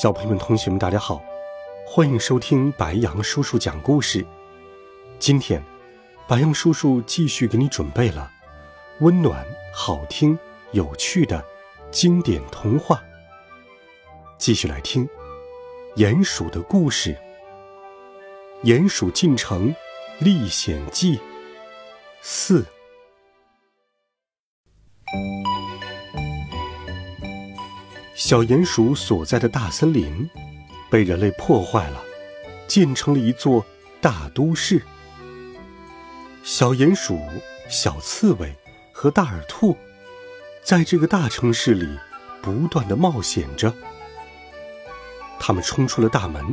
小朋友们、同学们，大家好，欢迎收听白羊叔叔讲故事。今天，白羊叔叔继续给你准备了温暖、好听、有趣的经典童话。继续来听《鼹鼠的故事》。《鼹鼠进城历险记》四。小鼹鼠所在的大森林，被人类破坏了，建成了一座大都市。小鼹鼠、小刺猬和大耳兔，在这个大城市里不断的冒险着。他们冲出了大门，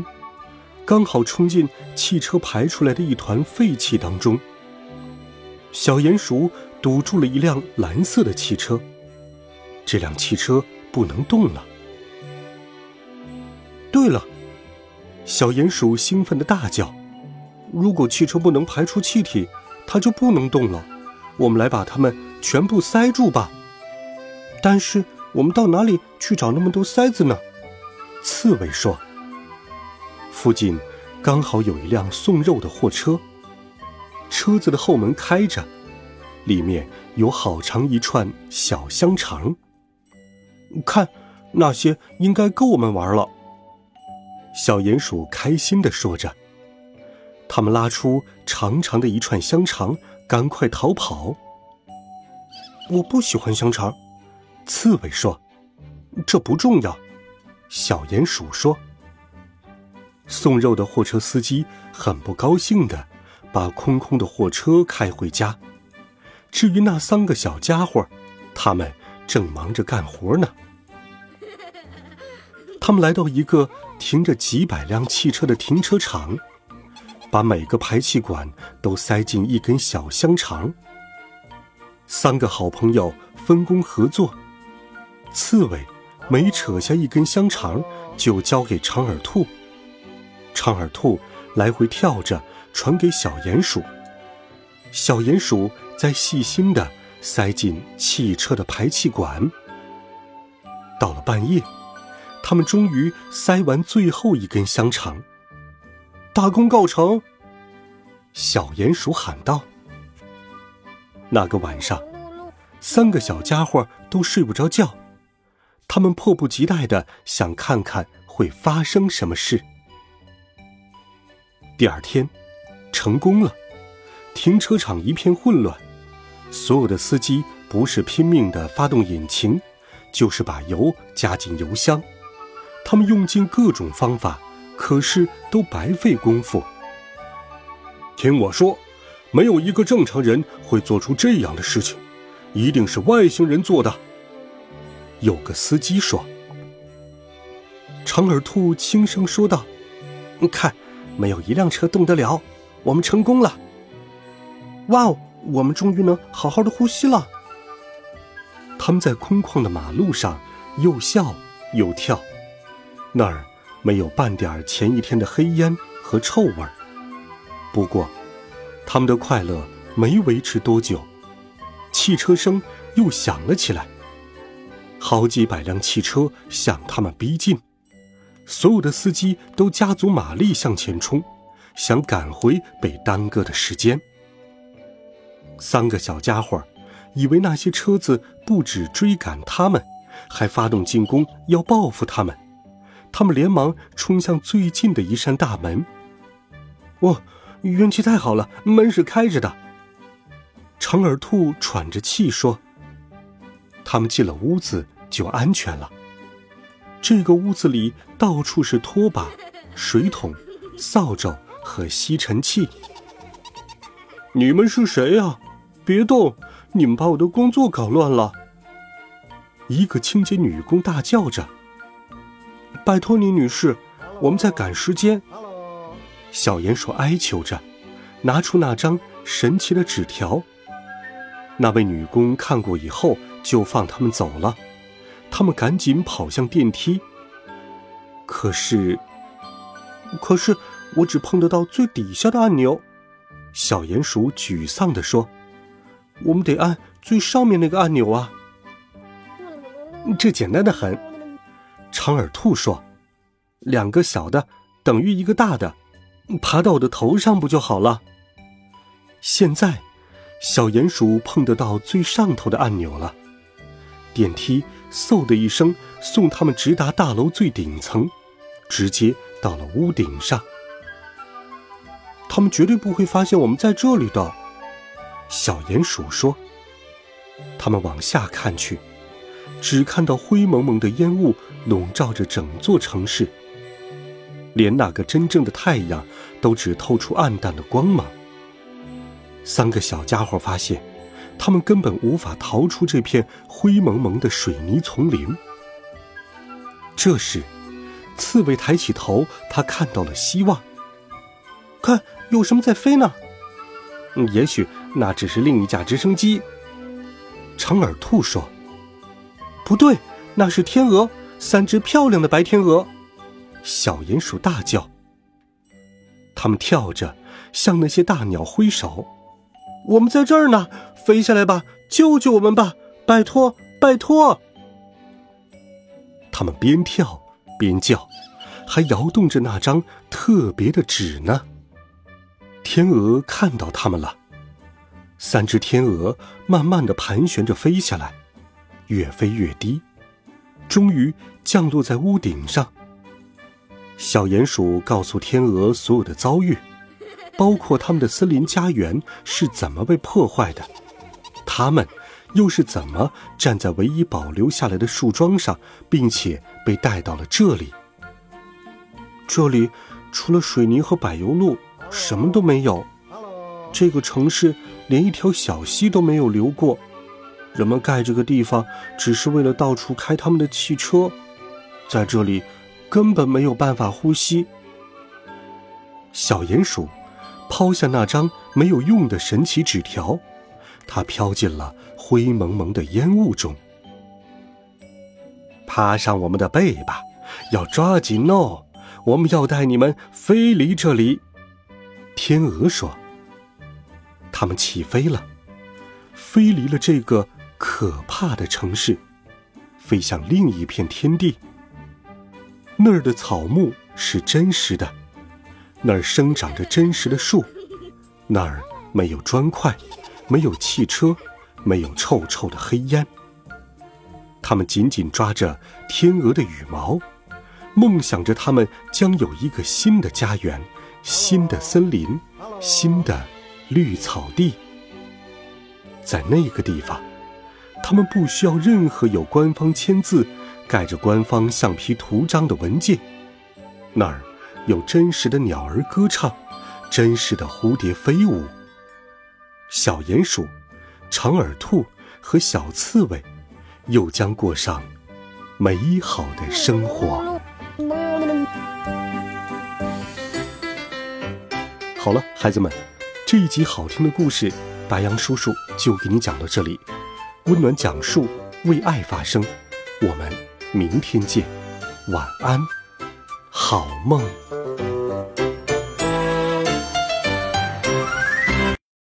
刚好冲进汽车排出来的一团废气当中。小鼹鼠堵住了一辆蓝色的汽车，这辆汽车。不能动了。对了，小鼹鼠兴奋的大叫：“如果汽车不能排出气体，它就不能动了。我们来把它们全部塞住吧。”但是我们到哪里去找那么多塞子呢？刺猬说：“附近刚好有一辆送肉的货车，车子的后门开着，里面有好长一串小香肠。”看，那些应该够我们玩了。小鼹鼠开心地说着。他们拉出长长的一串香肠，赶快逃跑。我不喜欢香肠，刺猬说。这不重要，小鼹鼠说。送肉的货车司机很不高兴的把空空的货车开回家。至于那三个小家伙，他们。正忙着干活呢。他们来到一个停着几百辆汽车的停车场，把每个排气管都塞进一根小香肠。三个好朋友分工合作，刺猬每扯下一根香肠，就交给长耳兔，长耳兔来回跳着传给小鼹鼠，小鼹鼠在细心的。塞进汽车的排气管。到了半夜，他们终于塞完最后一根香肠，大功告成。小鼹鼠喊道：“那个晚上，三个小家伙都睡不着觉，他们迫不及待的想看看会发生什么事。”第二天，成功了，停车场一片混乱。所有的司机不是拼命的发动引擎，就是把油加进油箱。他们用尽各种方法，可是都白费功夫。听我说，没有一个正常人会做出这样的事情，一定是外星人做的。有个司机说。长耳兔轻声说道：“看，没有一辆车动得了，我们成功了。”哇哦！我们终于能好好的呼吸了。他们在空旷的马路上又笑又跳，那儿没有半点前一天的黑烟和臭味儿。不过，他们的快乐没维持多久，汽车声又响了起来。好几百辆汽车向他们逼近，所有的司机都加足马力向前冲，想赶回被耽搁的时间。三个小家伙以为那些车子不止追赶他们，还发动进攻要报复他们。他们连忙冲向最近的一扇大门。哦，运气太好了，门是开着的。长耳兔喘着气说：“他们进了屋子就安全了。这个屋子里到处是拖把、水桶、扫帚和吸尘器。你们是谁呀？”别动！你们把我的工作搞乱了。一个清洁女工大叫着：“拜托你，女士，我们在赶时间。”小鼹鼠哀求着，拿出那张神奇的纸条。那位女工看过以后，就放他们走了。他们赶紧跑向电梯。可是，可是我只碰得到最底下的按钮。小鼹鼠沮丧地说：“我们得按最上面那个按钮啊。”这简单的很。长耳兔说：“两个小的等于一个大的，爬到我的头上不就好了？”现在。小鼹鼠碰得到最上头的按钮了，电梯嗖的一声送他们直达大楼最顶层，直接到了屋顶上。他们绝对不会发现我们在这里的，小鼹鼠说。他们往下看去，只看到灰蒙蒙的烟雾笼罩着整座城市，连那个真正的太阳都只透出暗淡的光芒。三个小家伙发现，他们根本无法逃出这片灰蒙蒙的水泥丛林。这时，刺猬抬起头，他看到了希望。看，有什么在飞呢？也许那只是另一架直升机。长耳兔说：“不对，那是天鹅，三只漂亮的白天鹅。”小鼹鼠大叫。他们跳着向那些大鸟挥手。我们在这儿呢，飞下来吧，救救我们吧，拜托，拜托！他们边跳边叫，还摇动着那张特别的纸呢。天鹅看到他们了，三只天鹅慢慢的盘旋着飞下来，越飞越低，终于降落在屋顶上。小鼹鼠告诉天鹅所有的遭遇。包括他们的森林家园是怎么被破坏的，他们又是怎么站在唯一保留下来的树桩上，并且被带到了这里？这里除了水泥和柏油路，什么都没有。这个城市连一条小溪都没有流过。人们盖这个地方只是为了到处开他们的汽车，在这里根本没有办法呼吸。小鼹鼠。抛下那张没有用的神奇纸条，它飘进了灰蒙蒙的烟雾中。爬上我们的背吧，要抓紧哦！我们要带你们飞离这里。天鹅说：“他们起飞了，飞离了这个可怕的城市，飞向另一片天地。那儿的草木是真实的。”那儿生长着真实的树，那儿没有砖块，没有汽车，没有臭臭的黑烟。他们紧紧抓着天鹅的羽毛，梦想着他们将有一个新的家园、新的森林、新的绿草地。在那个地方，他们不需要任何有官方签字、盖着官方橡皮图章的文件。那儿。有真实的鸟儿歌唱，真实的蝴蝶飞舞。小鼹鼠、长耳兔和小刺猬又将过上美好的生活。好了，孩子们，这一集好听的故事，白羊叔叔就给你讲到这里。温暖讲述，为爱发声。我们明天见，晚安，好梦。